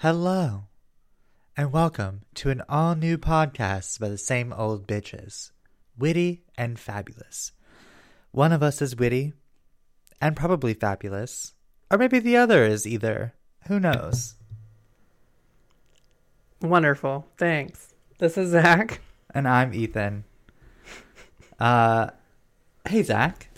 Hello, and welcome to an all new podcast by the same old bitches, witty and fabulous. One of us is witty and probably fabulous, or maybe the other is either. Who knows? Wonderful. Thanks. This is Zach. And I'm Ethan. Uh, hey Zach,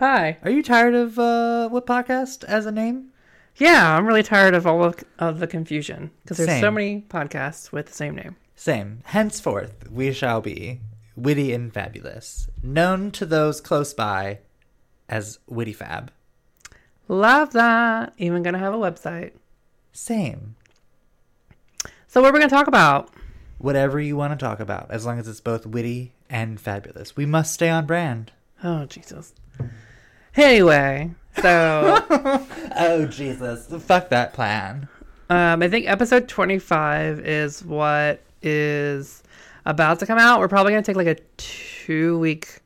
Hi. are you tired of uh, what podcast as a name? Yeah, I'm really tired of all of, of the confusion because there's so many podcasts with the same name. Same. Henceforth, we shall be witty and fabulous, known to those close by as Witty Fab. Love that. Even gonna have a website. Same. So what are we're gonna talk about? Whatever you want to talk about, as long as it's both witty and fabulous. We must stay on brand. Oh Jesus. Anyway, so Oh, Jesus. Fuck that plan. um, I think episode 25 is what is about to come out. We're probably gonna take like a two week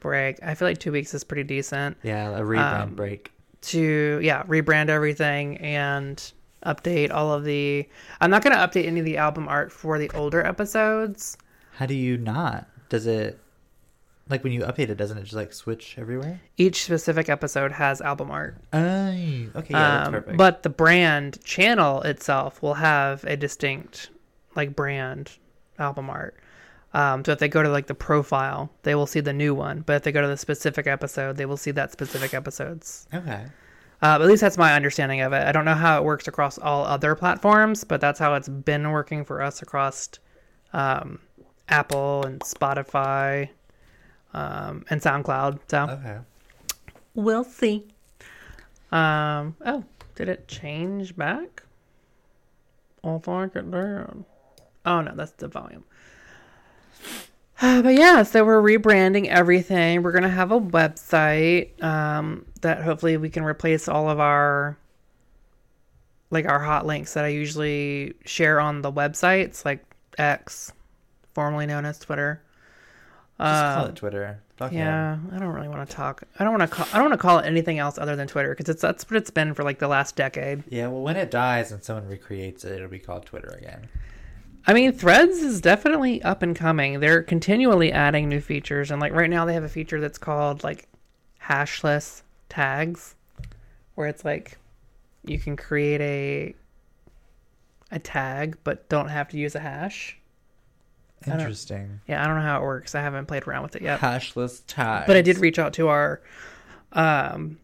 break. I feel like two weeks is pretty decent. Yeah, a rebrand Um, break. to yeah rebrand everything and update all of the i'm not going to update any of the album art for the older episodes How do you not? Does it. Like when you update it, doesn't it just like switch everywhere? each specific episode has album art Oh, okay, yeah, that's um, perfect. but the brand channel itself will have a distinct like brand album art um, so if they go to like the profile they will see the new one but if they go to the specific episode they will see that specific episodes okay. Uh, at least that's my understanding of it. I don't know how it works across all other platforms, but that's how it's been working for us across um, Apple and Spotify um, and SoundCloud. So Okay. we'll see. Um, oh, did it change back? I think it did. Oh no, that's the volume. Uh, but yeah, so we're rebranding everything. We're gonna have a website um, that hopefully we can replace all of our like our hot links that I usually share on the websites, like X, formerly known as Twitter. Just call Um, it Twitter. Fuck him. yeah, I don't really want to talk. I don't want to. Call, I don't want to call it anything else other than Twitter because it's that's what it's been for like the last decade. Yeah, well, when it dies and someone recreates it, it'll be called Twitter again. I mean, Threads is definitely up and coming. They're continually adding new features, and like right now, they have a feature that's called like hashless tags, where it's like you can create a a tag but don't have to use a hash. Interesting. Yeah, I don't know how it works. I haven't played around with it yet. Hashless tags. But I did reach out to our um,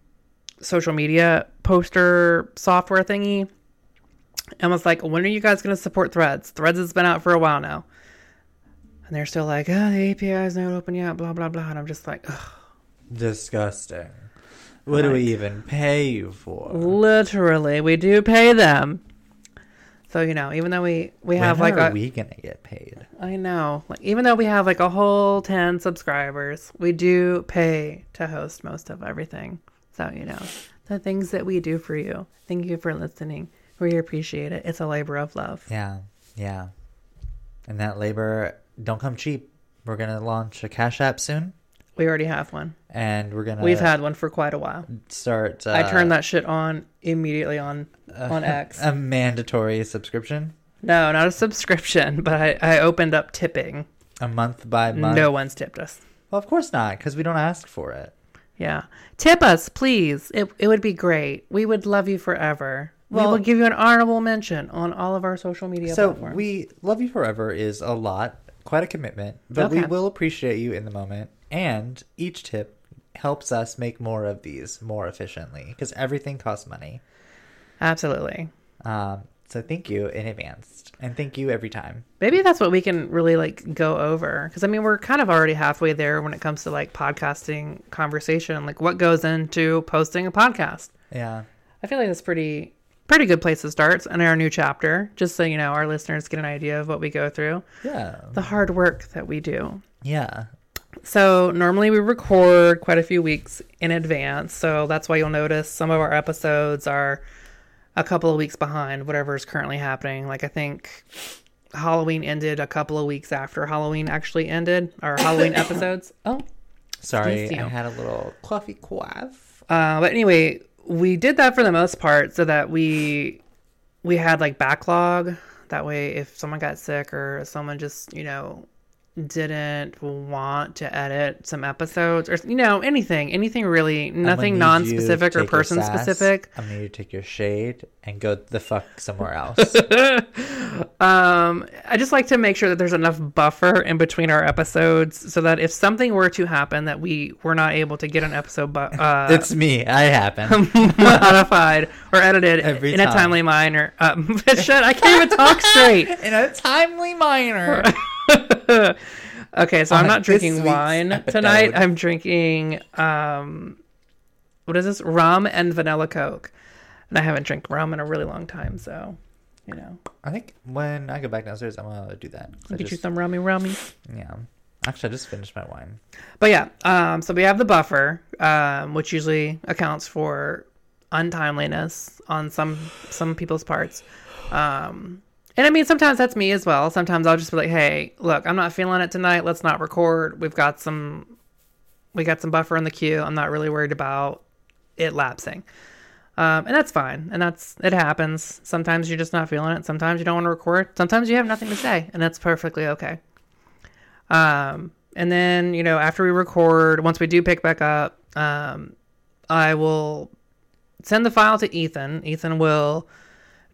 social media poster software thingy and was like, when are you guys going to support Threads? Threads has been out for a while now. And they're still like, oh, the API is not open yet, blah, blah, blah. And I'm just like, Ugh. Disgusting. What do we even pay you for? literally, we do pay them. So, you know, even though we, we have when like are a, we gonna get paid? I know, like even though we have like a whole 10 subscribers, we do pay to host most of everything. So, you know, the things that we do for you. Thank you for listening. We appreciate it. It's a labor of love. Yeah, yeah. And that labor don't come cheap. We're gonna launch a Cash App soon, We already have one. and we're gonna We've had one for quite a while. start. Uh, I turned that shit on immediately on on X. a mandatory subscription, No, not a subscription, but I, I opened up tipping. a month by month. No one's tipped us. well, of course not, because we don't ask for it. Yeah. Tip us, please. It, it would be great. We would love you forever. Well- we will give you an honorable mention on all of our social media So platforms. we love you forever is a lot, quite a commitment, but we will appreciate you in the moment. And each tip helps us make more of these more efficiently because everything costs money. Absolutely. Um, so thank you in advance, and thank you every time. Maybe that's what we can really like go over because I mean we're kind of already halfway there when it comes to like podcasting conversation, like what goes into posting a podcast. Yeah, I feel like that's pretty pretty good place to start in our new chapter, just so you know our listeners get an idea of what we go through, yeah, the hard work that we do. yeah. So normally we record quite a few weeks in advance. So that's why you'll notice some of our episodes are a couple of weeks behind whatever is currently happening. Like I think Halloween ended a couple of weeks after Halloween actually ended, our Halloween episodes. Oh, Sorry, I had a little coffee quaff. Uh, but anyway, we did that for the most part so that we we had like backlog. That way, if someone got sick or someone just, you know, didn't want to edit some episodes or, you know, anything, anything really, nothing non-specific or person specific. I'm gonna need you to take your shade and go the fuck somewhere else. um, I just like to make sure that there's enough buffer in between our episodes so that if something were to happen that we were not able to get an episode but uh, it's me. I happen. modified or edited Every in a timely manner. Um, shit, I can't even talk straight. In a timely manner. okay, so I'm not drinking wine episode. tonight. I'm drinking um, what is this? Rum and vanilla Coke, and I haven't drank rum in a really long time. So, you know, I think when I go back downstairs, I'm gonna do that. get you just- some rummy rummy. Yeah. Actually, I just finished my wine. But yeah, um, so we have the buffer, um, which usually accounts for untimeliness on some some people's parts. Um, and I mean, sometimes that's me as well. Sometimes I'll just be like, "Hey, look, I'm not feeling it tonight. Let's not record. We've got some, we got some buffer in the queue. I'm not really worried about it lapsing." Um, and that's fine. And that's it happens. Sometimes you're just not feeling it. Sometimes you don't want to record. Sometimes you have nothing to say, and that's perfectly okay. Um, and then, you know, after we record, once we do pick back up, um, I will send the file to Ethan. Ethan will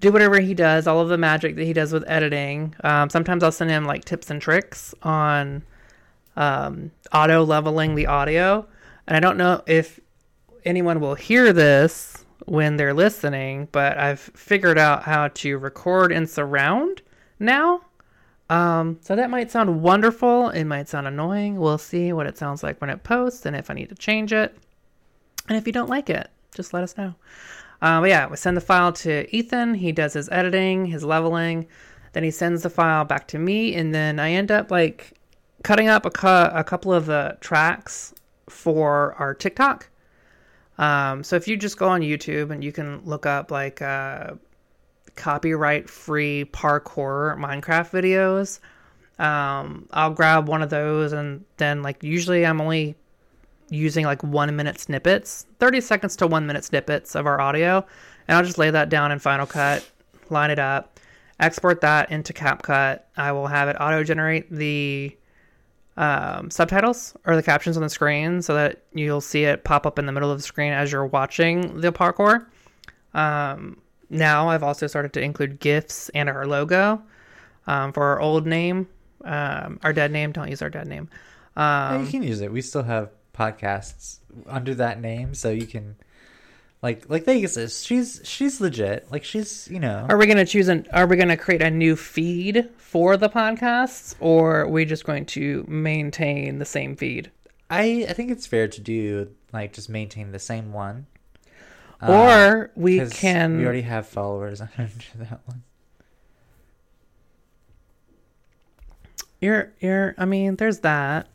do whatever he does, all of the magic that he does with editing. Um, sometimes I'll send him like tips and tricks on um, auto leveling the audio. And I don't know if anyone will hear this when they're listening, but I've figured out how to record in surround now. Um, so that might sound wonderful. It might sound annoying. We'll see what it sounds like when it posts and if I need to change it. And if you don't like it, just let us know. Uh, but yeah, we send the file to Ethan. He does his editing, his leveling. Then he sends the file back to me. And then I end up like cutting up a, cu- a couple of the tracks for our TikTok. Um, so if you just go on YouTube and you can look up like, uh, copyright free parkour Minecraft videos. Um, I'll grab one of those and then like usually I'm only using like one minute snippets, 30 seconds to one minute snippets of our audio. And I'll just lay that down in Final Cut, line it up, export that into CapCut. I will have it auto generate the um, subtitles or the captions on the screen so that you'll see it pop up in the middle of the screen as you're watching the parkour. Um, now I've also started to include GIFs and our logo um, for our old name, um, our dead name. Don't use our dead name. Um, you can use it. We still have podcasts under that name, so you can, like, like Vegas is. She's she's legit. Like she's you know. are we going to choose an? Are we going to create a new feed for the podcasts, or are we just going to maintain the same feed? I I think it's fair to do like just maintain the same one. Uh, or we can. We already have followers under that one. You're you're I mean, there's that.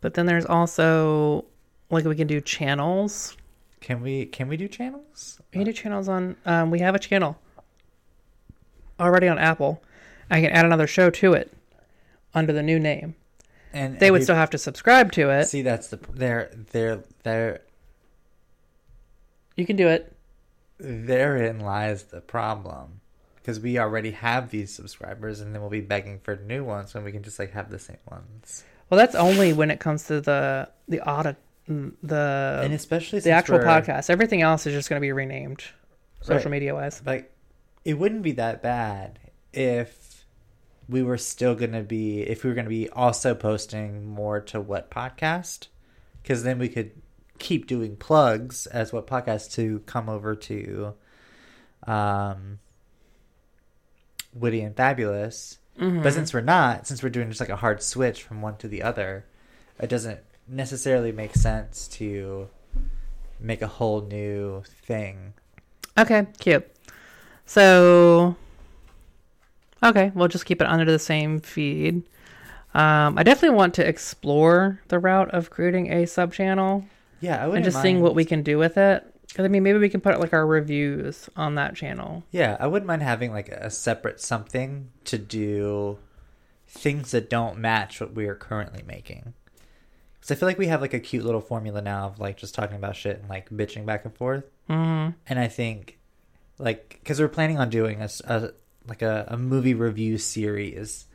But then there's also like we can do channels. Can we can we do channels? We can do channels on um we have a channel already on Apple. I can add another show to it under the new name. And They would we- still have to subscribe to it. see that's the there there there You can do it. therein lies the problem because we already have these subscribers and then we'll be begging for new ones when we can just like have the same ones Well, that's only when it comes to the the audit the and especially the actual podcast. Everything else is just going to be renamed social Right. media wise. like it wouldn't be that bad if we were still gonna be if we were gonna be also posting more to what podcast because then we could keep doing plugs as what podcast to come over to um witty and fabulous Mm-hmm. but since we're not since we're doing just like a hard switch from one to the other it doesn't necessarily make sense to make a whole new thing Okay, cute. So, okay, we'll just keep it under the same feed. Um, I definitely want to explore the route of creating a sub channel yeah i and wouldn't just seeing what we can do with it. Because I mean, maybe we can put like our reviews on that channel. Yeah, I wouldn't mind having like a separate something to do things that don't match what we are currently making. Because I feel like we have like a cute little formula now of like just talking about shit and like bitching back and forth. Mm-hmm. And I think like because we're planning on doing a like a, a movie review series,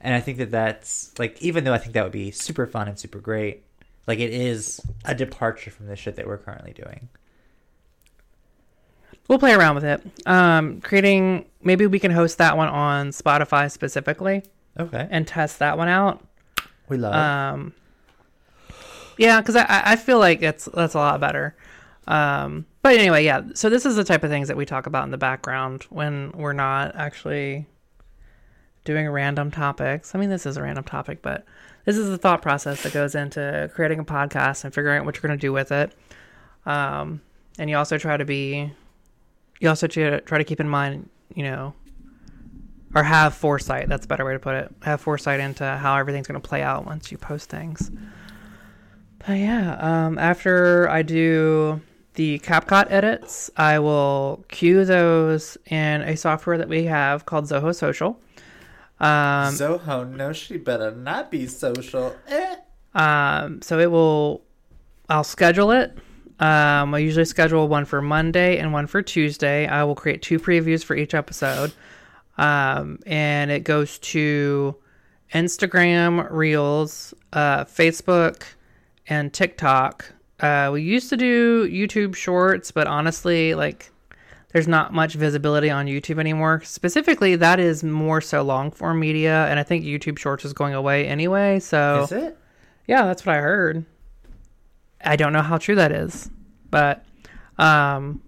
and I think that that's like even though I think that would be super fun and super great, like it is a departure from the shit that we're currently doing. We'll play around with it. Um, creating maybe we can host that one on Spotify specifically Okay, and test that one out. we love. Um, yeah, because I, I feel like that's that's a lot better. Um, but anyway, yeah. So this is the type of things that we talk about in the background when we're not actually doing random topics. I mean, this is a random topic, but this is the thought process that goes into creating a podcast and figuring out what you're going to do with it. Um, and you also try to be, you also try to, try to keep in mind, you know, or have foresight. That's a better way to put it. Have foresight into how everything's going to play out once you post things. But yeah, um, after I do the CapCut edits, I will queue those in a software that we have called Zoho Social. Um, Zoho, no, she better not be social. Eh. um, so it will, I'll schedule it. Um, I usually schedule one for Monday and one for Tuesday. I will create two previews for each episode. Um, and it goes to Instagram Reels, uh, Facebook, and TikTok. Uh, we used to do YouTube Shorts, but honestly, like, there's not much visibility on YouTube anymore. Specifically, that is more so long form media, and I think YouTube Shorts is going away anyway. So Is it? yeah, that's what I heard. I don't know how true that is, but um,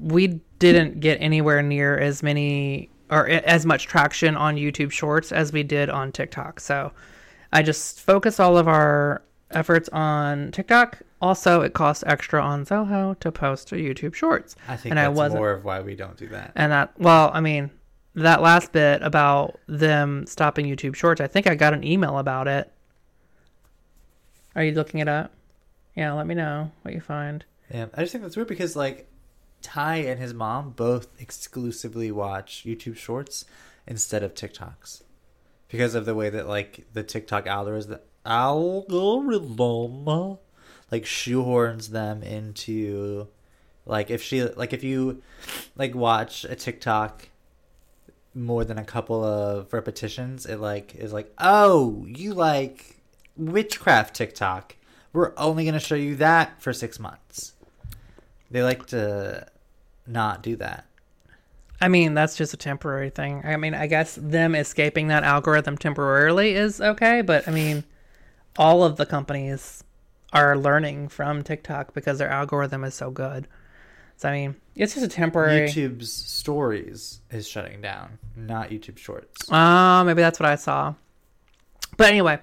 we didn't get anywhere near as many or as much traction on YouTube Shorts as we did on TikTok. So I just focus all of our efforts on TikTok. Also, it costs extra on Zoho to post to YouTube Shorts. I think And I that's wasn't- more of why we don't do that. And that, well, I mean, that last bit about them stopping YouTube Shorts, I think I got an email about it. Are you looking it up? Yeah, let me know what you find. Yeah, I just think that's weird because like Ty and his mom both exclusively watch YouTube Shorts instead of TikToks because of the way that like the TikTok algorithm algorithm like shoehorns them into like if she like if you like watch a TikTok more than a couple of repetitions, it like is like, oh, you like witchcraft TikTok. We're only gonna show you that for six months. They like to not do that. I mean, that's just a temporary thing. I mean, I guess them escaping that algorithm temporarily is okay, but I mean, all of the companies are learning from TikTok because their algorithm is so good. So I mean, it's just a temporary. YouTube's stories is shutting down, not YouTube Shorts. Oh, maybe that's what I saw. But anyway,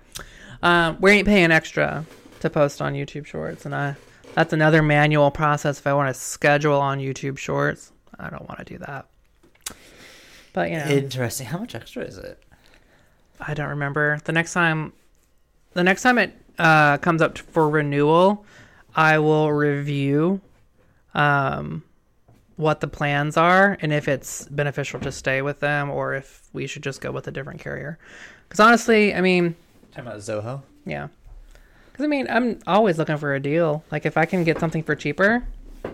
um, we ain't paying extra to post on YouTube Shorts, and I that's another manual process. If I want to schedule on YouTube Shorts, I don't want to do that. But you know, Interesting. How much extra is it? I don't remember. The next time, the next time it uh, comes up for renewal, I will review um, what the plans are and if it's beneficial to stay with them or if we should just go with a different carrier. Because honestly, I mean, Talking about Zoho. yeah. Because I mean, I'm always looking for a deal. Like if I can get something for cheaper,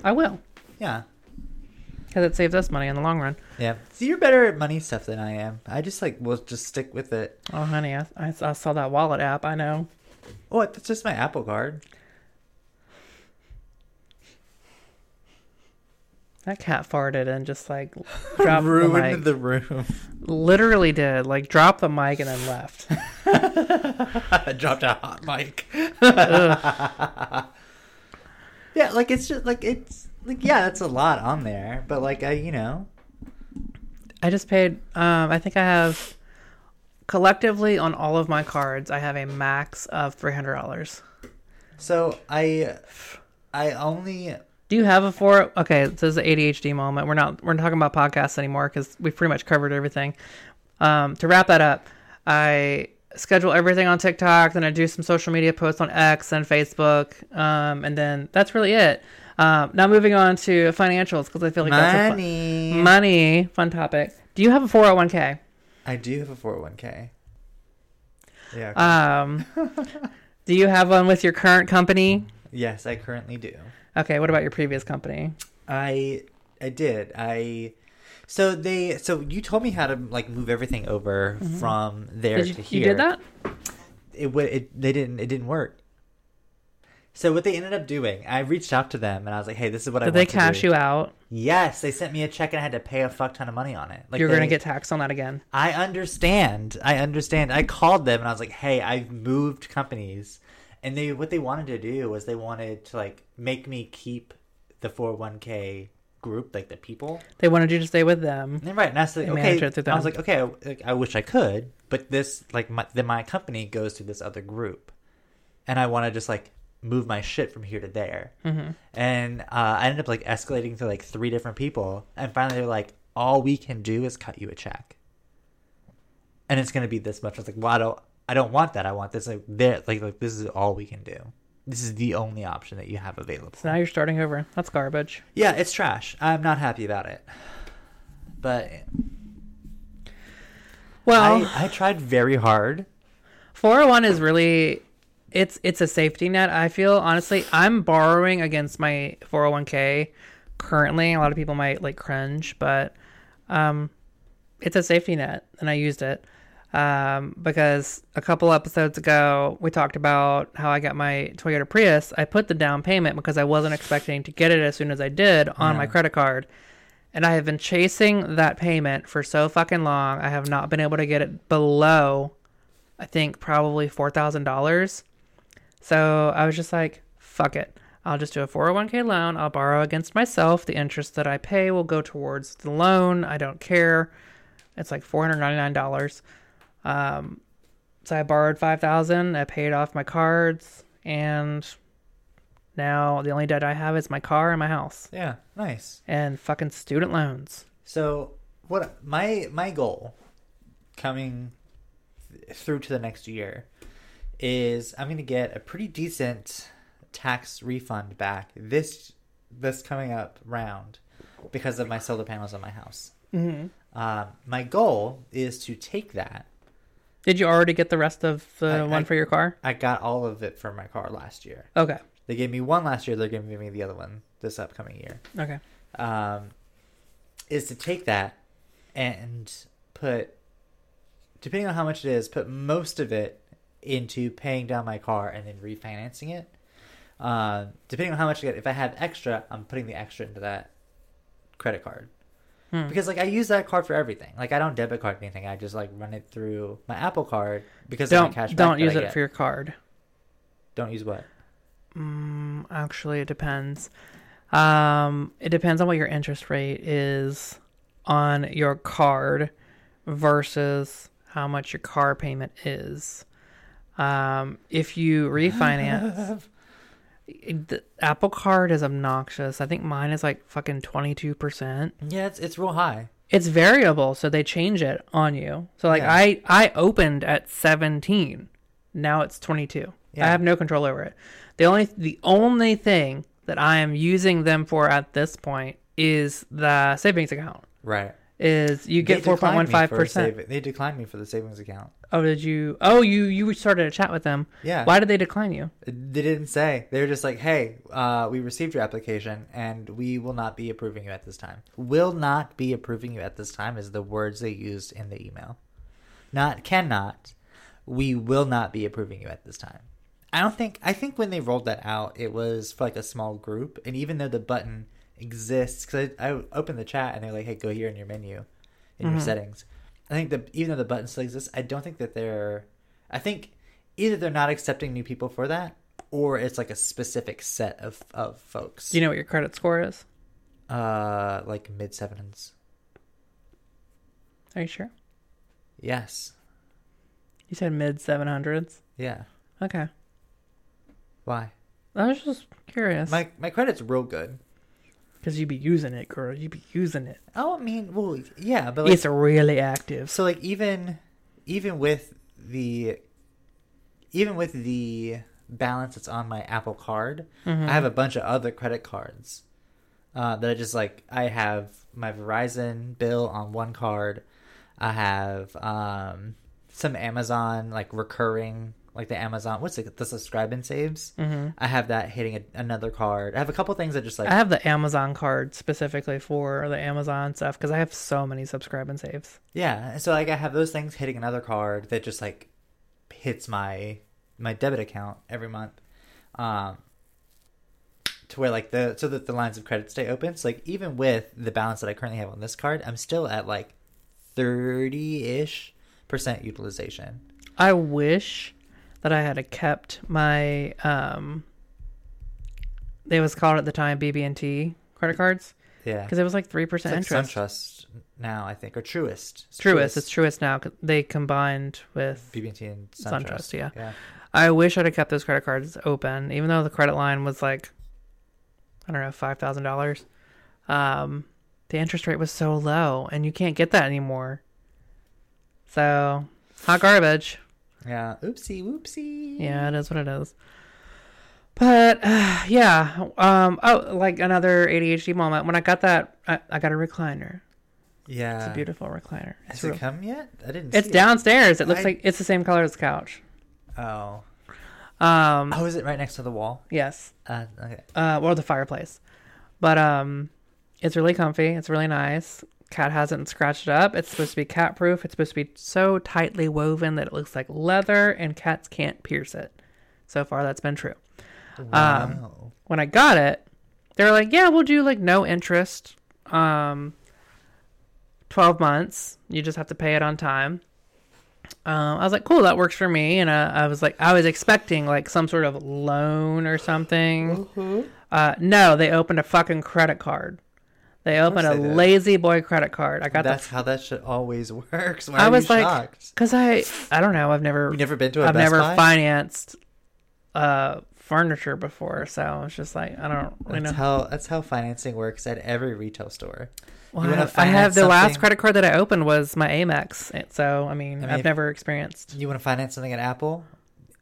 I will. Yeah. Because it saves us money in the long run. Yeah. See, you're better at money stuff than I am. I just like will just stick with it. Oh, honey, I, I, I saw that wallet app. I know. Oh, that's just my Apple Card. That cat farted and just like dropped the Ruined mic. the room. Literally did. Like dropped the mic and then left. Dropped a hot mic. yeah, like it's just like it's like yeah, that's a lot on there, but like I, you know, I just paid um I think I have collectively on all of my cards I have a max of three hundred dollars. so I I only Do you have a four? Okay, this is an ADHD moment. We're not we're not talking about podcasts anymore because we've pretty much covered everything. Um, to wrap that up, I schedule everything on TikTok, then I do some social media posts on X and Facebook, um, and then that's really it. Um, now moving on to financials because I feel like that's a fun, money. money fun topic. Do you have a four hundred one k? I do have a 401k. Yeah. okay. Um, do you have one with your current company? yes, I currently do. Okay, what about your previous company? I I did. I so they so you told me how to like move everything over from there Mm-hmm. Did you, to you did that? It would it they didn't it didn't work. So what they ended up doing, I reached out to them and I was like, "Hey, this is what I Did they cash you out? Yes, they sent me a check and I had to pay a fuck ton of money on it. Like You're they- gonna get taxed on that again. I understand. I understand. I called them and I was like, "Hey, I've moved companies." And they what they wanted to do was they wanted to like make me keep the 401k group, like the people. They wanted you to stay with them. And right, and I was like, okay. I was like, okay, I, like, I wish I could, but this like my then my company goes to this other group, and I want to just like move my shit from here to there. hmm And uh, I ended up like escalating to like three different people, and finally they're like, "All we can do is cut you a check, and it's gonna be this much." I was like, "Well, I don't, I don't want that. I want this. Like, there, like, like this is all we can do. This is the only option that you have available." So now you're starting over. That's garbage. Yeah, it's trash. I'm not happy about it, but Well, I, I tried very hard. 401 is really it's it's a safety net. I feel honestly, I'm borrowing against my 401k currently. A lot of people might like cringe, but um it's a safety net and I used it. Um, because a couple episodes ago we talked about how I got my Toyota Prius. I put the down payment because I wasn't expecting to get it as soon as I did on my credit card. And I have been chasing that payment for so fucking long. I have not been able to get it below I think probably four thousand dollars. So I was just like, fuck it. I'll just do a 401k loan. I'll borrow against myself. The interest that I pay will go towards the loan. I don't care. It's like $499. Um, so I borrowed 5000 I paid off my cards. And now the only debt I have is my car and my house. Yeah, nice. And fucking student loans. So what my my goal coming th- through to the next year is I'm going to get a pretty decent tax refund back this this coming up round because of my solar panels on my house. Mm-hmm. Um, my goal is to take that. Did you already get the rest of the I- one I- for your car? I got all of it for my car last year. Okay. They gave me one last year. They're giving me the other one this upcoming year. Okay. um, is to take that and put, depending on how much it is, put most of it into paying down my car and then refinancing it. Uh, depending on how much I get, if I have extra, I'm putting the extra into that credit card Hmm. because like I use that card for everything. Like I don't debit card anything. I just like run it through my Apple Card because don't don't use it for your card. Don't use what? Mm, actually, it depends. Um, it depends on what your interest rate is on your card versus how much your car payment is. Um, if you refinance, the Apple Card is obnoxious. I think mine is like fucking twenty two percent. Yeah, it's it's real high. It's variable, so they change it on you. So like Yeah. I I opened at 17. Now it's 22. Yeah. I have no control over it. The only the only thing that I am using them for at this point is the savings account. Right. Is you get They declined me 4.15%. They declined me for the savings account. Oh, did you Oh, you you started a chat with them. Yeah. Why did they decline you? They didn't say. They were just like, "Hey, uh, we received your application, and we will not be approving you at this time." Will not be approving you at this time is the words they used in the email. Not cannot. We will not be approving you at this time. I don't think. I think when they rolled that out, it was for like a small group, and even though the button exists, because I, I opened the chat and they're like, "Hey, go here in your menu, in your Mhm. settings." I think that even though the button still exists, I don't think that they're. I think either they're not accepting new people for that, or it's like a specific set of of folks. Do you know what your credit score is? uh, like mid sevens. Are you sure? Yes. You said mid 700s. Yeah. Okay. Why? I was just curious. My my credit's real good. Because you be using it, girl. You be using it. Oh, I mean, well, yeah, but like, it's really active. so like even even with the even with the balance that's on my Apple Card, Mhm. I have a bunch of other credit cards uh, that I just like. I have my Verizon bill on one card. I have um, some Amazon like recurring like the Amazon. What's it? The subscribe and saves. hmm I have that hitting a, another card. I have a couple things that just like I have the Amazon card specifically for the Amazon stuff because I have so many subscribe and saves. yeah. So like I have those things hitting another card that just like hits my my debit account every month. Um, to where like the so that the lines of credit stay open. So like even with the balance that I currently have on this card, I'm still at like thirty ish percent utilization. I wish that I had kept my um. It was called at the time BB&T credit cards Yeah, because it was like three it's percent like interest. SunTrust now I think or Truist. It's Truist, it's Truist now. They combined with. BB&T and SunTrust, SunTrust. yeah. yeah. I wish I'd have kept those credit cards open, even though the credit line was like, I don't know, five thousand dollars. Um, the interest rate was so low, and you can't get that anymore. So, hot garbage. Yeah. Oopsie, whoopsie. Yeah, it is what it is. But uh, yeah, um, oh, like another ADHD moment. When I got that, I, I got a recliner. Yeah. It's a beautiful recliner. It's, Has real- it come yet? I didn't. it's downstairs. It looks I- like it's the same color as the couch. Oh. Um, Oh, is it right next to the wall? yes. Uh, okay. uh, or the fireplace. But um, it's really comfy. It's really nice. Cat hasn't scratched it up. It's supposed to be cat proof. It's supposed to be so tightly woven that it looks like leather, and cats can't pierce it. So far, that's been true. Wow. When I got it, they were like, "Yeah, we'll do like no interest, um, twelve months. You just have to pay it on time." Um, I was like, "Cool, that works for me." And uh, I was like, I was expecting like some sort of loan or something. Mm-hmm. Uh, no, they opened a fucking credit card. They opened a they La-Z-Boy credit card. I got That's the how that shit always works. Why I was like- because I I don't know. I've never You never been to a I've Best never Buy? financed uh furniture before, so it's just like I don't That's know. how that's how financing works at every retail store. Well, I have- I have the last credit card that I opened was my Amex, so I mean, I mean, if- never experienced. You want to finance something at Apple?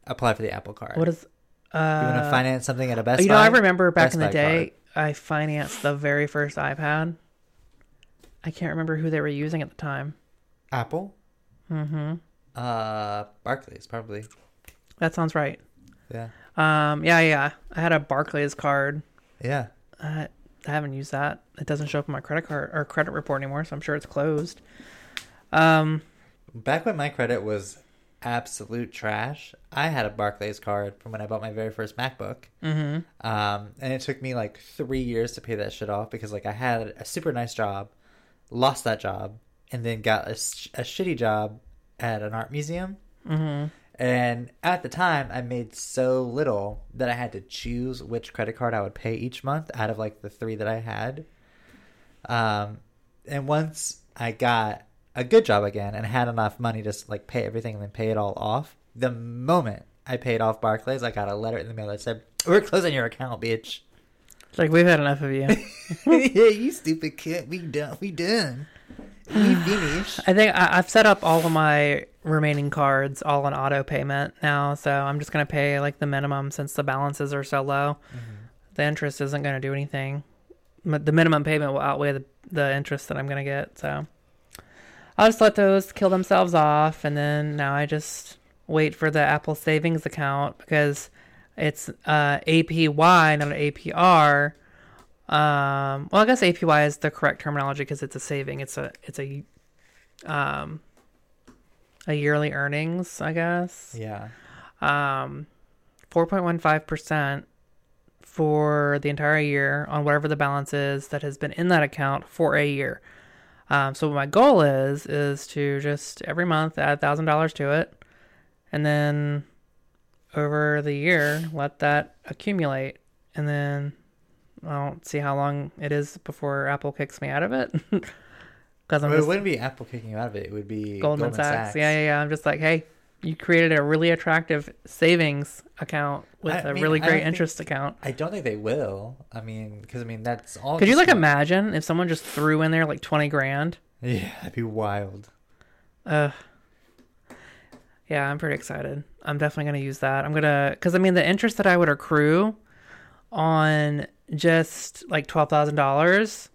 Apply for the Apple card. What is? Uh, you want to finance something at a Best Buy? you Buy? know, I remember back Best in the Buy day, I financed the very first iPad. I can't remember who they were using at the time. Apple? Mm-hmm. Uh, Barclays probably. That sounds right. Yeah. Um, yeah, yeah. I had a Barclays card. Yeah. Uh, I haven't used that. It doesn't show up on my credit card or credit report anymore, so I'm sure it's closed. Um, Back when my credit was absolute trash, I had a Barclays card from when I bought my very first MacBook. mhm. Um, and it took me like three years to pay that shit off because like I had a super nice job, lost that job, and then got a, sh- a shitty job at an art museum. Mhm. And at the time, I made so little that I had to choose which credit card I would pay each month out of like the three that I had. Um, and once I got a good job again and had enough money to like pay everything and then pay it all off, the moment I paid off Barclays, I got a letter in the mail that said, "We're closing your account, bitch." It's like we've had enough of you. yeah, you stupid kid. We done. We done. We finished. I think I, I've set up all of my remaining cards all on auto payment now, so I'm just gonna pay like the minimum since the balances are so low. Mm-hmm. The interest isn't gonna do anything. The minimum payment will outweigh the the interest that I'm gonna get, so I'll just let those kill themselves off, and then now I just wait for the Apple Savings account because it's uh, APY, not an APR. Um, well, I guess APY is the correct terminology because it's a saving. It's a it's a um a yearly earnings, I guess. Yeah. Um, four point one five percent for the entire year on whatever the balance is that has been in that account for a year. Um, so my goal is is to just every month add thousand dollars to it, and then over the year let that accumulate, and then I don't see how long it is before Apple kicks me out of it. Because I'm Well, it wouldn't be Apple kicking you out of it. It would be Goldman, Sachs. Yeah, yeah, yeah. I'm just like, hey, you created a really attractive savings account with I a mean, really great think- interest account. I don't think they will. I mean, because I mean that's all. Could you like gonna- imagine if someone just threw in there like 20 grand? Yeah, that'd be wild. Uh, yeah, I'm pretty excited. I'm definitely going to use that. I'm going to, because I mean, the interest that I would accrue on just like $12,000.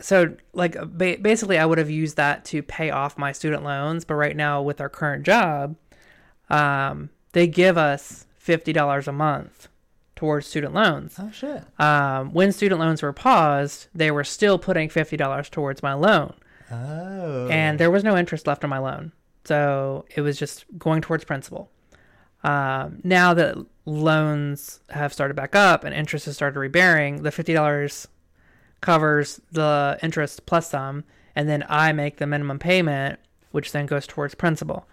So, like, ba- basically, I would have used that to pay off my student loans. But right now, with our current job, um, they give us fifty dollars a month towards student loans. Oh shit. Um, when student loans were paused, they were still putting fifty dollars towards my loan, Oh. and there was no interest left on my loan, so it was just going towards principal. Um, now that loans have started back up and interest has started rebearing, the fifty dollars covers the interest plus some, and then I make the minimum payment, which then goes towards principal.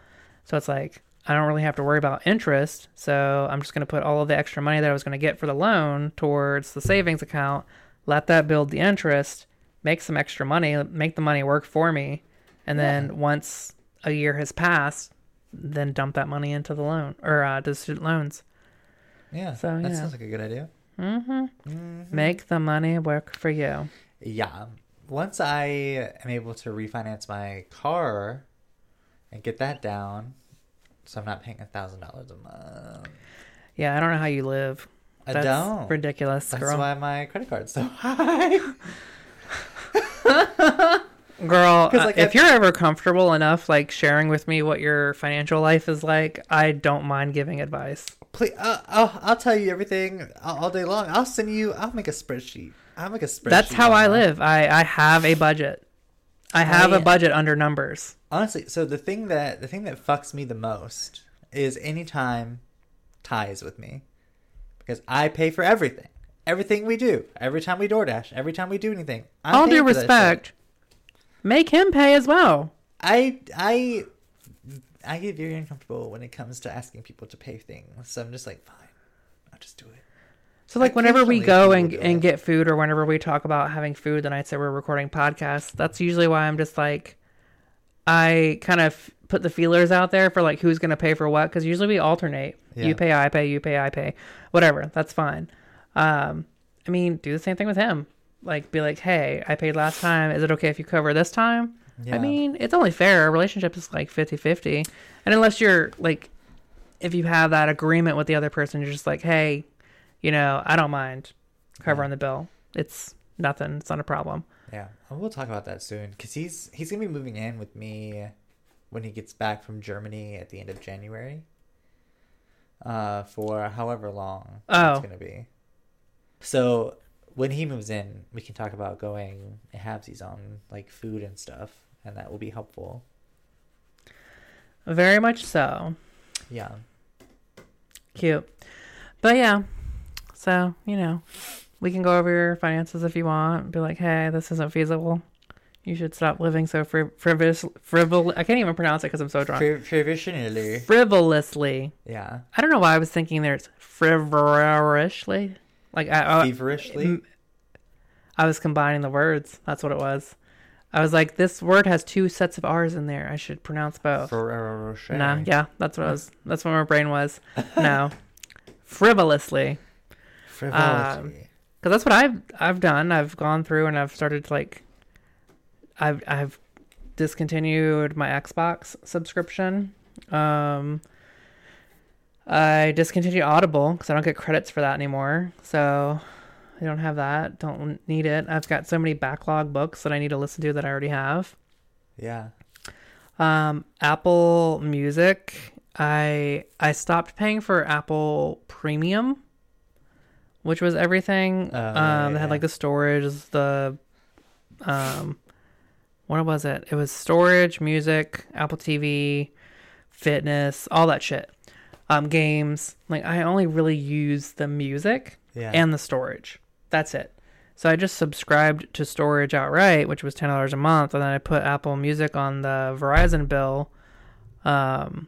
So it's like I don't really have to worry about interest. So I'm just going to put all of the extra money that I was going to get for the loan towards the savings account, let that build the interest, make some extra money, make the money work for me, and then once a year has passed, then dump that money into the loan or uh, to student loans. yeah. so, that sounds like a good idea. Mm-hmm. Make the money work for you. Yeah. Once I am able to refinance my car and get that down, so I'm not paying a thousand dollars a month. Yeah, I don't know how you live. I That's don't. ridiculous, That's girl. why my credit card's so high. Girl, 'Cause, uh, if you're ever comfortable enough, like sharing with me what your financial life is like, I don't mind giving advice. Please, uh, I'll, I'll tell you everything all, all day long. I'll send you. I'll make a spreadsheet. I'll make a spreadsheet. That's how on I live. I I have a budget. I have I- a budget under numbers. Honestly, so the thing that the thing that fucks me the most is anytime Ty's with me, because I pay for everything, everything we do, every time we DoorDash, every time we do anything. I'm All due paying for that shit. respect, make him pay as well. I I I get very uncomfortable when it comes to asking people to pay things. So I'm just like, fine, I'll just do it. So like whenever we go and and get food or whenever we talk about having food the nights that we're recording podcasts, that's usually why I'm just like I kind of put the feelers out there for like who's going to pay for what cuz usually we alternate. Yeah. You pay, I pay, you pay, I pay. Whatever, that's fine. Um I mean, do the same thing with him. Like be like, "Hey, I paid last time. Is it okay if you cover this time?" I mean, it's only fair. A relationship is like 50-50. And unless you're like if you have that agreement with the other person, you're just like, "Hey, you know, I don't mind covering the bill. It's nothing. It's not a problem." Yeah, we'll talk about that soon because he's he's gonna be moving in with me when he gets back from Germany at the end of January. Uh, for however long Oh. it's gonna be. So when he moves in, we can talk about going halvesies on like food and stuff, and that will be helpful. Very much so. Yeah, Cute. But yeah. So, you know, we can go over your finances if you want. Be like, "Hey, this isn't feasible. You should stop living so friv- frivolous frivol I can't even pronounce it cuz I'm so drunk. Traditionally, Frivolously. yeah, I don't know why I was thinking there's frivolously. Like I, I, feverishly. I was combining the words. That's what it was. I was like, this word has two sets of R's in there. I should pronounce both. Ferrero No, yeah, that's what I was. That's what my brain was. No, frivolously, Frivolity. because that's what I've I've done. I've gone through and I've started to like, I've I've discontinued my Xbox subscription. Um, I discontinued Audible because I don't get credits for that anymore. So I don't have that. Don't need it. I've got so many backlog books that I need to listen to that I already have. yeah. Um, Apple Music. I I stopped paying for Apple Premium, which was everything. Oh, um, yeah, they had yeah. like the storage, the um, what was it? It was storage, music, Apple TV, fitness, all that shit. Um, games. Like I only really use the music Yeah. and the storage. That's it. So I just subscribed to storage outright, which was ten dollars a month, and then I put Apple Music on the Verizon bill, um,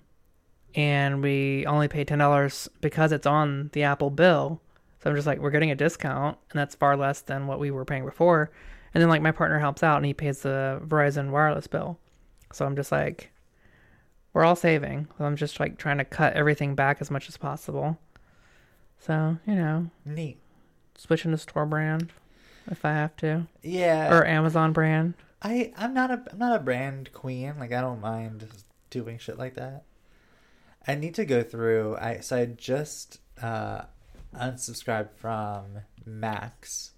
and we only pay ten dollars because it's on the Apple bill. So I'm just like, we're getting a discount, and that's far less than what we were paying before. And then like my partner helps out, and he pays the Verizon wireless bill. So I'm just like, we're all saving. So I'm just like trying to cut everything back as much as possible. So you know, Neat. Switching to store brand if I have to, Yeah. or Amazon brand. I I'm not a I'm not a brand queen. Like I don't mind doing shit like that. I need to go through. I so I just uh, unsubscribed from Max.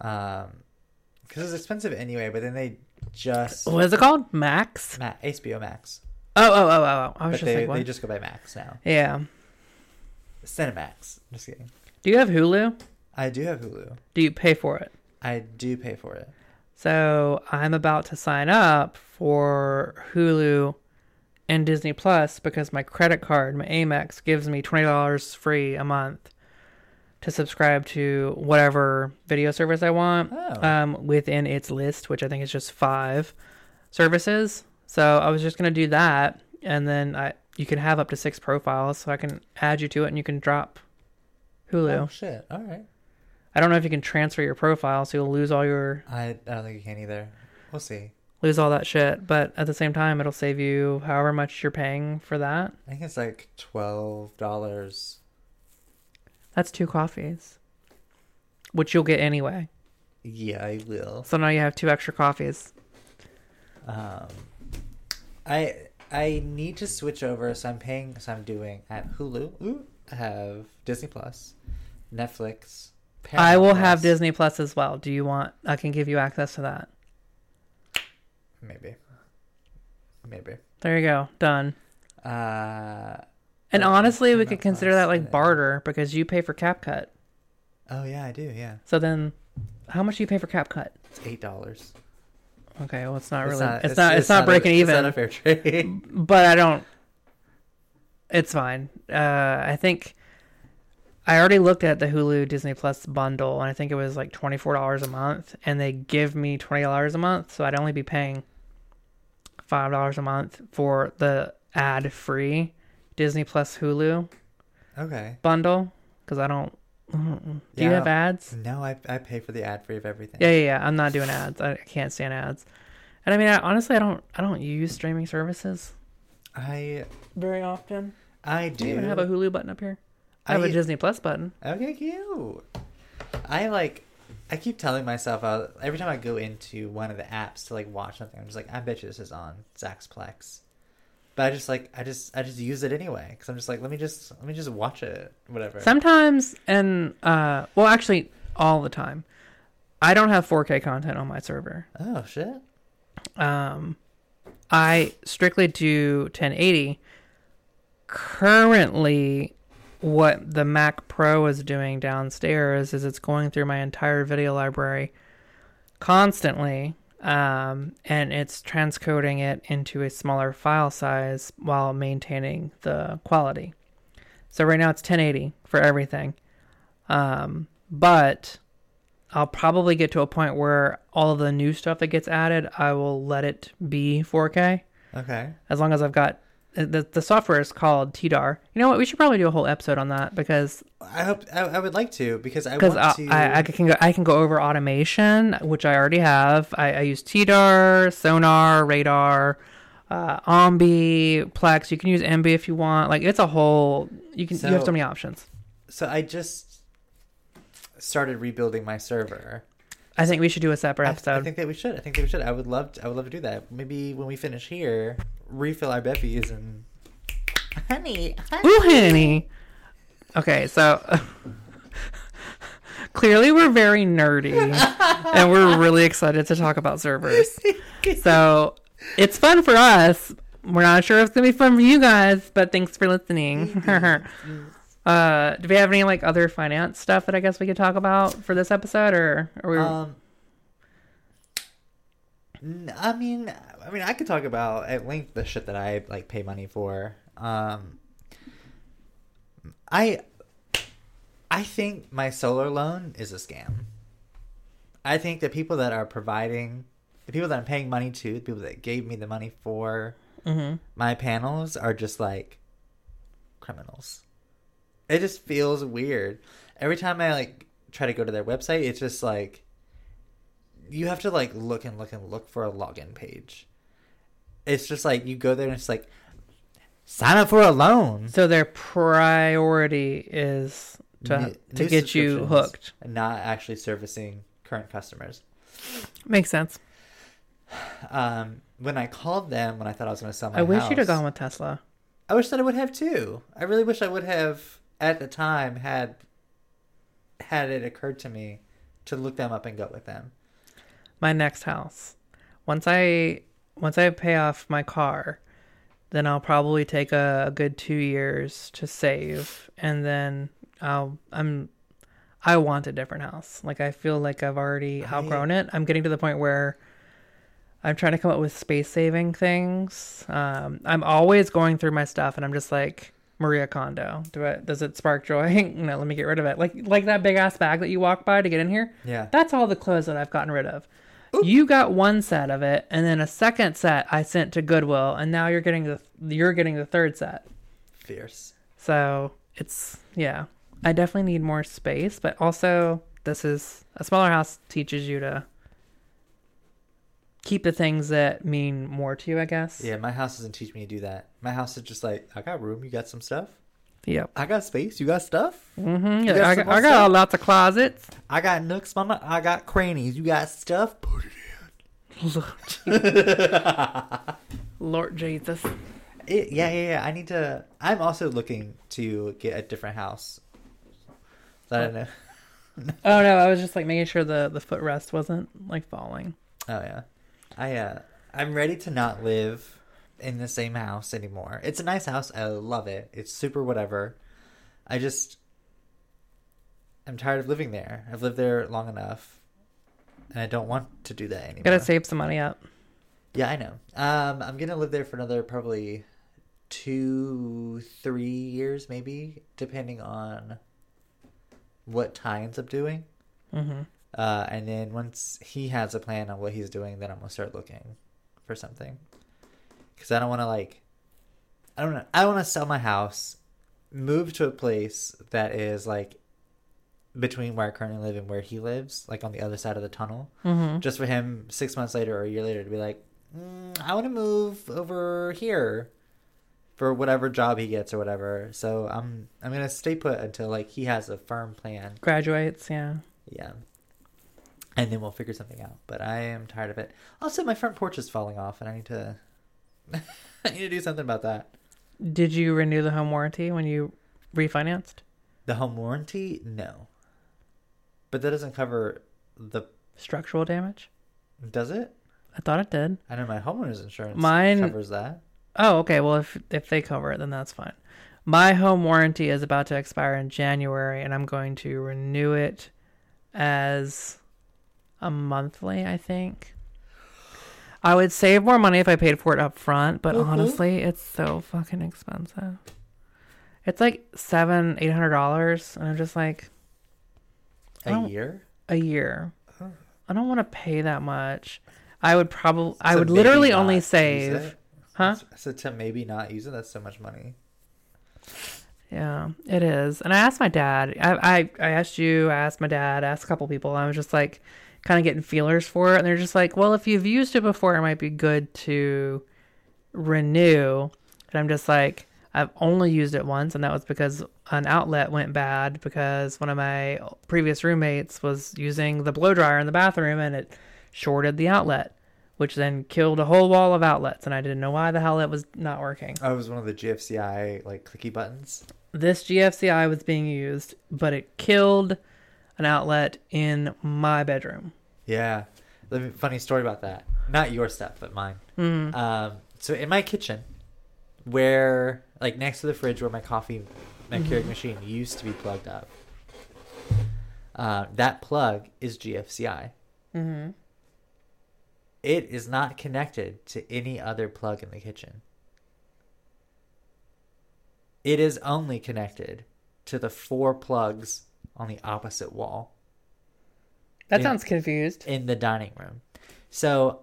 Um, because it's expensive anyway. But then they just What is it called? Max. Ma- HBO Max. Oh, oh, oh, oh! oh. I was But just they, like, what? they just go by Max now. Yeah. Cinemax. Just kidding. Do you have Hulu? I do have Hulu. Do you pay for it? I do pay for it. So I'm about to sign up for Hulu and Disney Plus because my credit card, my Amex, gives me twenty dollars free a month to subscribe to whatever video service I want Oh. um, within its list, which I think is just five services. So I was just gonna do that, and then I you can have up to six profiles, so I can add you to it, and you can drop Hulu. Oh shit! All right. I don't know if you can transfer your profile, so you'll lose all your I, I don't think you can either. We'll see. lose all that shit. But at the same time, it'll save you however much you're paying for that. I think it's like twelve dollars. That's two coffees, which you'll get anyway. Yeah, I will. So now you have two extra coffees. Um, I I need to switch over, so I'm paying. So I'm doing at Hulu. Ooh, I have Disney Plus, Netflix. I will Paramount have Disney Plus as well. Do you want? I can give you access to that. Maybe. Maybe. There you go. Done. Uh. And honestly, we could consider that like barter because you pay for CapCut. Oh yeah, I do. Yeah, So then, how much do you pay for CapCut? it's eight dollars. Okay, well, it's not really. It's, It's not. It's, not, breaking a, even. It's not a fair trade. but I don't. It's fine. Uh, I think I already looked at the Hulu Disney Plus bundle, and I think it was like twenty four dollars a month, and they give me twenty dollars a month, so I'd only be paying five dollars a month for the ad free Disney Plus Hulu okay. bundle because I don't. Do you have ads? No, I I pay for the ad free of everything. Yeah, yeah, yeah. I'm not doing ads. I can't stand ads. And I mean, I, honestly, I don't. I don't use streaming services I very often. I Do do. you even have a Hulu button up here? I have a I- Disney Plus button. Okay, cute. I like. I keep telling myself uh, every time I go into one of the apps to like watch something, I'm just like, I bet you this is on Zaxplex. But I just like, I just, I just use it anyway because I'm just like, let me just, let me just watch it, whatever. Sometimes, and uh, well, actually, all the time. I don't have 4K content on my server. oh shit! Um, I strictly do 1080. Currently, what the Mac Pro is doing downstairs is it's going through my entire video library constantly, um, and it's transcoding it into a smaller file size while maintaining the quality. So right now it's 1080 for everything, um, but I'll probably get to a point where all of the new stuff that gets added, I will let it be 4K Okay. as long as I've got the the software is called Tdarr. You know what? We should probably do a whole episode on that because I hope I, I would like to because I because want I, to. I, I can go I can go over automation, which I already have. I, I use Tdarr, Sonarr, Radarr, uh, Ombi, Plex. You can use Emby if you want. Like it's a whole. You can you have so So- many options. so I just started rebuilding my server. I think we should do a separate episode. I think that we should. I think that we should. I would love. To, I would love to do that. Maybe when we finish here, refill our bevies and. Honey, Ooh, honey. Okay, so clearly we're very nerdy and we're really excited to talk about servers. So it's fun for us. We're not sure if it's gonna be fun for you guys, but thanks for listening. Mm-hmm. Mm-hmm. Uh, do we have any like other finance stuff that I guess we could talk about for this episode, or are we? Um, I mean, I mean, I could talk about at length the shit that I like pay money for. Um, I, I think my solar loan is a scam. I think the people that are providing, the people that I'm paying money to, the people that gave me the money for Mhm. my panels are just like criminals. It just feels weird. Every time I like try to go to their website, it's just like you have to like look and look and look for a login page. It's just like you go there and it's like sign up for a loan. So their priority is to New- to new get you hooked. and not actually servicing current customers. Makes sense. Um, when I called them when I thought I was going to sell my I wish you'd have gone with Tesla. I wish that I would have too. I really wish I would have at the time had had it occurred to me to look them up and go with them. my next house. Once I once I pay off my car, then I'll probably take a, a good two years to save, and then I'll I'm I want a different house. Like I feel like I've already I- outgrown it. I'm getting to the point where I'm trying to come up with space saving things. Um, I'm always going through my stuff, and I'm just like Marie Kondo. Do it? Does it spark joy? no, let me get rid of it. Like like that big ass bag that you walk by to get in here. Yeah. That's all the clothes that I've gotten rid of. You got one set of it, and then a second set I sent to Goodwill, and now you're getting the you're getting the third set. Fierce. So it's yeah. I definitely need more space, but also this is a smaller house teaches you to keep the things that mean more to you, I guess. Yeah, my house doesn't teach me to do that. My house is just like, I got room, you got some stuff. Yep. I got space, you got stuff. Mm-hmm. You got I, got, I got lots of closets. I got nooks, mama. I got crannies. You got stuff. Put it Lord Jesus. It, yeah, yeah, yeah. I need to. I'm also looking to get a different house. I don't know. Oh no, I was just like making sure the the footrest wasn't like falling. Oh yeah, I uh, I'm ready to not live in the same house anymore. It's a nice house. I love it. It's super whatever. I just, I'm tired of living there. I've lived there long enough, and I don't want to do that anymore. Gotta save some money up. Yeah, I know. Um, I'm gonna live there for another probably two, three years, maybe, depending on what Ty ends up doing. Mm-hmm. Uh, and then once he has a plan on what he's doing, then I'm gonna start looking for something. Because I don't want to like, I don't know. I want to sell my house, move to a place that is like between where I currently live and where he lives, like on the other side of the tunnel Mm-hmm. just for him six months later or a year later to be like, mm, I want to move over here for whatever job he gets or whatever. So I'm I'm gonna stay put until like he has a firm plan. Graduates, yeah. Yeah. And then we'll figure something out. But I am tired of it. Also, my front porch is falling off, and I need to. I need to do something about that. Did you renew the home warranty when you refinanced? The home warranty, no. But that doesn't cover the. Structural damage? Does it? I thought it did. I know my homeowner's insurance Mine- covers that. Oh, okay. Well, if if they cover it, then that's fine. My home warranty is about to expire in January, and I'm going to renew it as a monthly. I think. I would save more money if I paid for it up front, but Mhm. honestly, it's so fucking expensive. It's like seven, eight hundred dollars, and I'm just like A year? a year. Huh. I don't want to pay that much. I would probably, I would literally only save, it? huh? So to maybe not use it, that's so much money. Yeah, it is. And I asked my dad. I I, I asked you. I asked my dad. I asked a couple people. I was just like, kind of getting feelers for it, and they're just like, well, if you've used it before, it might be good to renew. And I'm just like, I've only used it once, and that was because an outlet went bad because one of my previous roommates was using the blow dryer in the bathroom, and it shorted the outlet, which then killed a whole wall of outlets, and I didn't know why the hell it was not working. Oh, it was one of the GFCI like clicky buttons. this GFCI was being used, but it killed an outlet in my bedroom. Yeah. Funny story about that. Not your stuff, but mine. Mm. Um, so in my kitchen, where like next to the fridge where my coffee, my Keurig Mm-hmm. machine used to be plugged up, uh, that plug is GFCI. hmm It is not connected to any other plug in the kitchen. It is only connected to the four plugs on the opposite wall That Yeah. sounds confused. in the dining room. So,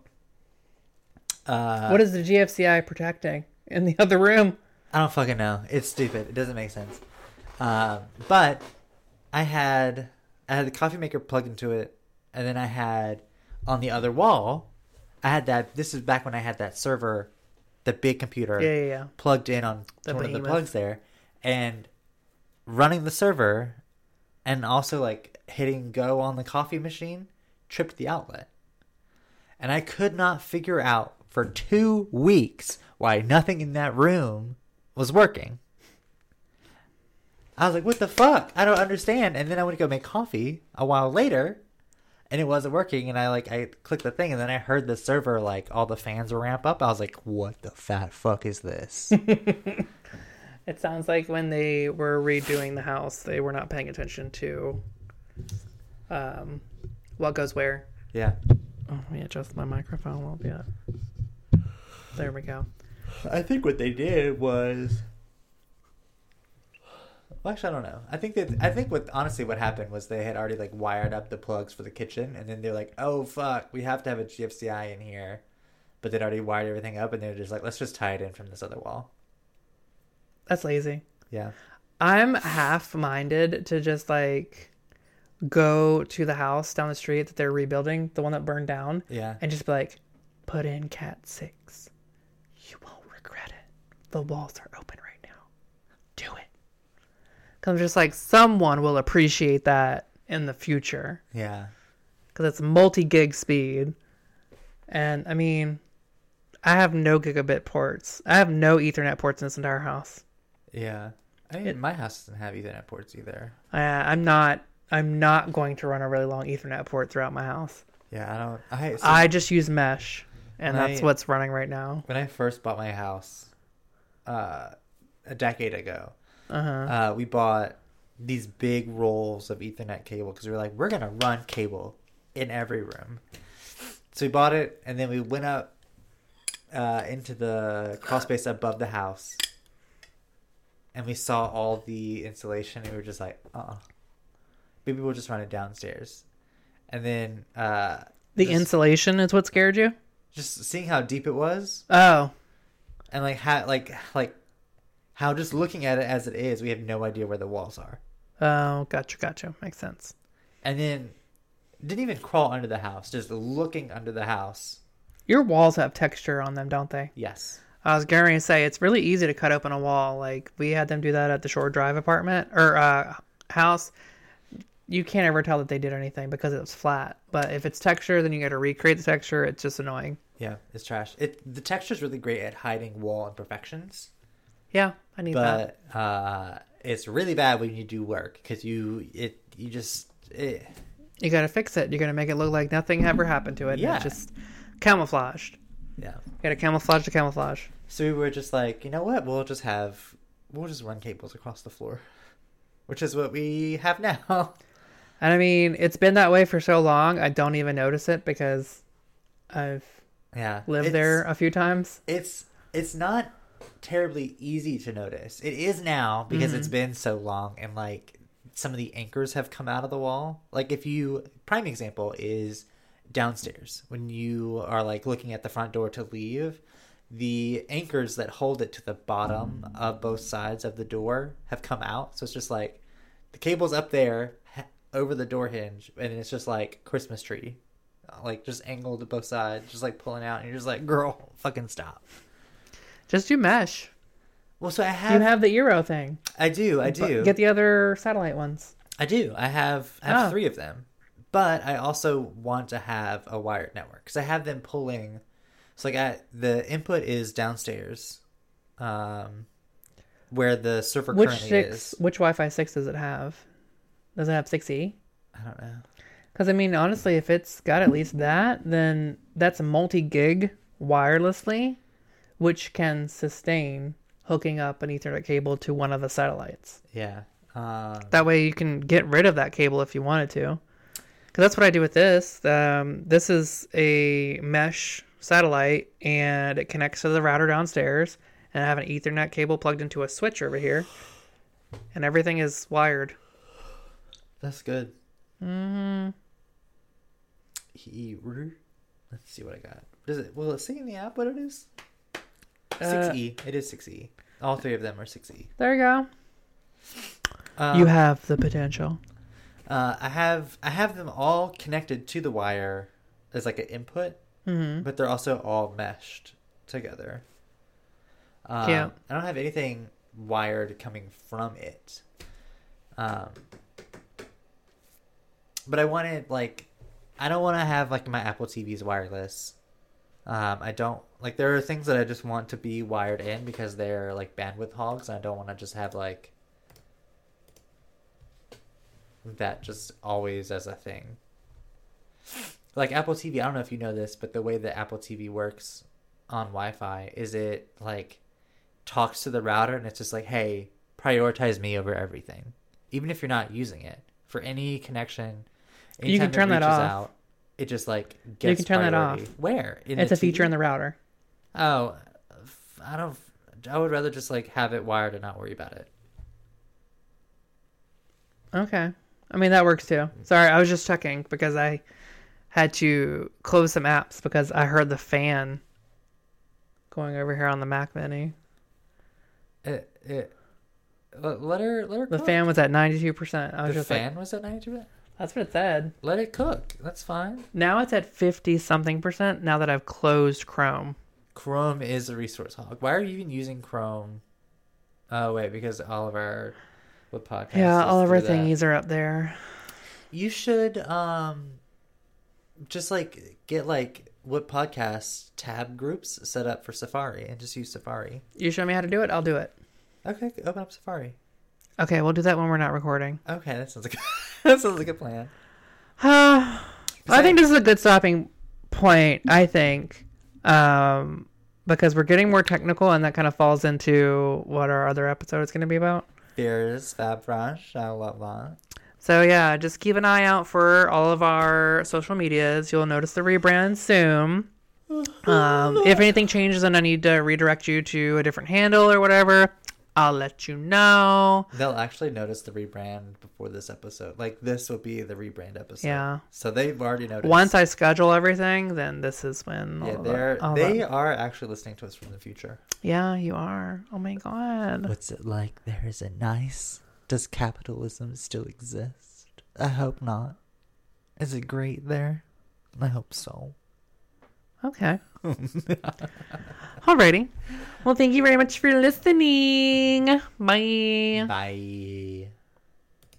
uh, what is the GFCI protecting in the other room? I don't fucking know. It's stupid. It doesn't make sense. Um, but I had I had the coffee maker plugged into it, and then I had on the other wall, I had that. This is back when I had that server, the big computer Yeah, yeah, yeah. plugged in on The one of the plugs there, and running the server, and also like hitting go on the coffee machine tripped the outlet, and I could not figure out for two weeks why nothing in that room was working. I was like, "What the fuck? I don't understand." And then I went to go make coffee a while later, and it wasn't working. And I like I clicked the thing, and then I heard the server like all the fans ramp up. I was like, "What the fat fuck is this?" It sounds like when they were redoing the house, they were not paying attention to um, what goes where. yeah, Oh, let me adjust my microphone a little bit. There we go. I think what they did was. Well, actually, I don't know. I think that I think what honestly what happened was they had already like wired up the plugs for the kitchen, and then they're like, "Oh fuck, we have to have a GFCI in here," but they'd already wired everything up, and they're just like, "Let's just tie it in from this other wall." That's lazy. Yeah, I'm half minded to just like go to the house down the street that they're rebuilding, the one that burned down, yeah, and just be like, put in cat six. You won't regret it. The walls are open right now. Do it. Cause I'm just like, someone will appreciate that in the future. yeah. Cause it's multi gig speed. And I mean, I have no gigabit ports. I have no Ethernet ports in this entire house. Yeah. I mean, my house doesn't have Ethernet ports either. I, I'm not. I'm not going to run a really long Ethernet port throughout my house. Yeah, I don't. I so I just use mesh, and that's I- what's running right now. when I first bought my house, uh, a decade ago, Uh huh. uh, we bought these big rolls of Ethernet cable because we were like, we're gonna run cable in every room. So we bought it, and then we went up uh, into the crawl space above the house, and we saw all the insulation, and we were just like, uh, maybe we'll just run it downstairs. And then uh, The just- insulation is what scared you. just seeing how deep it was, Oh, and like how like like how just looking at it as it is, we have no idea where the walls are. oh, gotcha, gotcha. Makes sense. and then didn't even crawl under the house just looking under the house Your walls have texture on them, don't they? yes I was going to say it's really easy to cut open a wall. Like we had them do that at the Shore Drive apartment or uh, house. You can't ever tell that they did anything because it was flat. But if it's texture, then you got to recreate the texture. It's just annoying. yeah it's trash it the texture's really great at hiding wall imperfections Yeah, I need that. but uh it's really bad when you do work because you it you just it... You got to fix it. You're to make it look like nothing ever happened to it. Yeah. It's just camouflaged. yeah You got to camouflage the camouflage. So we were just like you know what we'll just have we'll just run cables across the floor which is what we have now And I mean, it's been that way for so long. I don't even notice it because I've yeah lived there a few times. it's it's not terribly easy to notice. It is now because it's mm-hmm. been so long and like some of the anchors have come out of the wall. Like if you prime example is downstairs when you are like looking at the front door to leave, the anchors that hold it to the bottom of both sides of the door have come out. So it's just like the cable's up there over the door hinge and it's just like Christmas tree. Like just angled to both sides, just like pulling out, and you're just like, "Girl, fucking stop." Just do mesh. Well, so I have, you have the Eero thing. I do, I do, Get the other satellite ones. I do. I have, I have Oh. three of them, but I also want to have a wired network because I have them pulling. So like, I, the input is downstairs, um, where the server Which currently six? is. Which Wi-Fi six does it have? Does it have six E? I don't know. Because I mean, honestly, if it's got at least that, then that's a multi-gig wirelessly, which can sustain hooking up an Ethernet cable to one of the satellites. Yeah. Um, That way, you can get rid of that cable if you wanted to. Because that's what I do with this. Um, this is a mesh satellite, and it connects to the router downstairs. And I have an Ethernet cable plugged into a switch over here, and everything is wired. that's good. hmm He, let's see what I got. Does it? Will it say in the app what it is? Uh, Six E. It is six E. All three of them are six E. There you go. Um, you have the potential. Uh, I have I have them all connected to the wire as like an input, hmm but they're also all meshed together. Um, Yeah. I don't have anything wired coming from it. Um, but I wanted like I don't want to have like my Apple TVs wireless. Um, I don't like there are things that I just want to be wired in because they're like bandwidth hogs. And I don't want to just have like that just always as a thing. Like Apple TV. I don't know if you know this, but the way that Apple TV works on Wi-Fi is it like talks to the router and it's just like, hey, prioritize me over everything, even if you're not using it for any connection. You can turn that off. Out, it just like gets you can turn that off. Where? In it's a feature in the router. Oh, I don't. I would rather just like have it wired and not worry about it. Okay. I mean, that works too. Sorry, I was just checking because I had to close some apps because I heard the fan going over here on the Mac Mini. It, it, let her let her. Cook. The cook. fan was at 92%. I was The just fan like, was at ninety percent. that's what it said. Let it cook. That's fine. Now it's at 50 something percent now that I've closed Chrome. Chrome is a resource hog. Why are you even using Chrome? Oh wait, because all of our what podcast? yeah, all of our through that. thingies are up there. You should um, just like get like what podcast tab groups set up for Safari and just use Safari. You show me how to do it, I'll do it. Okay, open up Safari. Okay, we'll do that when we're not recording. Okay, that sounds like that sounds like a good plan. Uh, I think this is a good stopping point. I think um, because we're getting more technical, and that kind of falls into what our other episode is going to be about. Fears, Fab I love that. So yeah, just keep an eye out for all of our social medias. You'll notice the rebrand soon. Um, if anything changes and I need to redirect you to a different handle or whatever, I'll let you know. They'll actually notice the rebrand before this episode. Like this will be the rebrand episode. Yeah. So they've already noticed. Once I schedule everything, then this is when. all yeah, they're all they that- are actually listening to us from the future. Yeah, you are. Oh my god. What's it like there? Is a nice? Does capitalism still exist? I hope not. Is it great there? I hope so. Okay. Alrighty. Well, thank you very much for listening. Bye. Bye.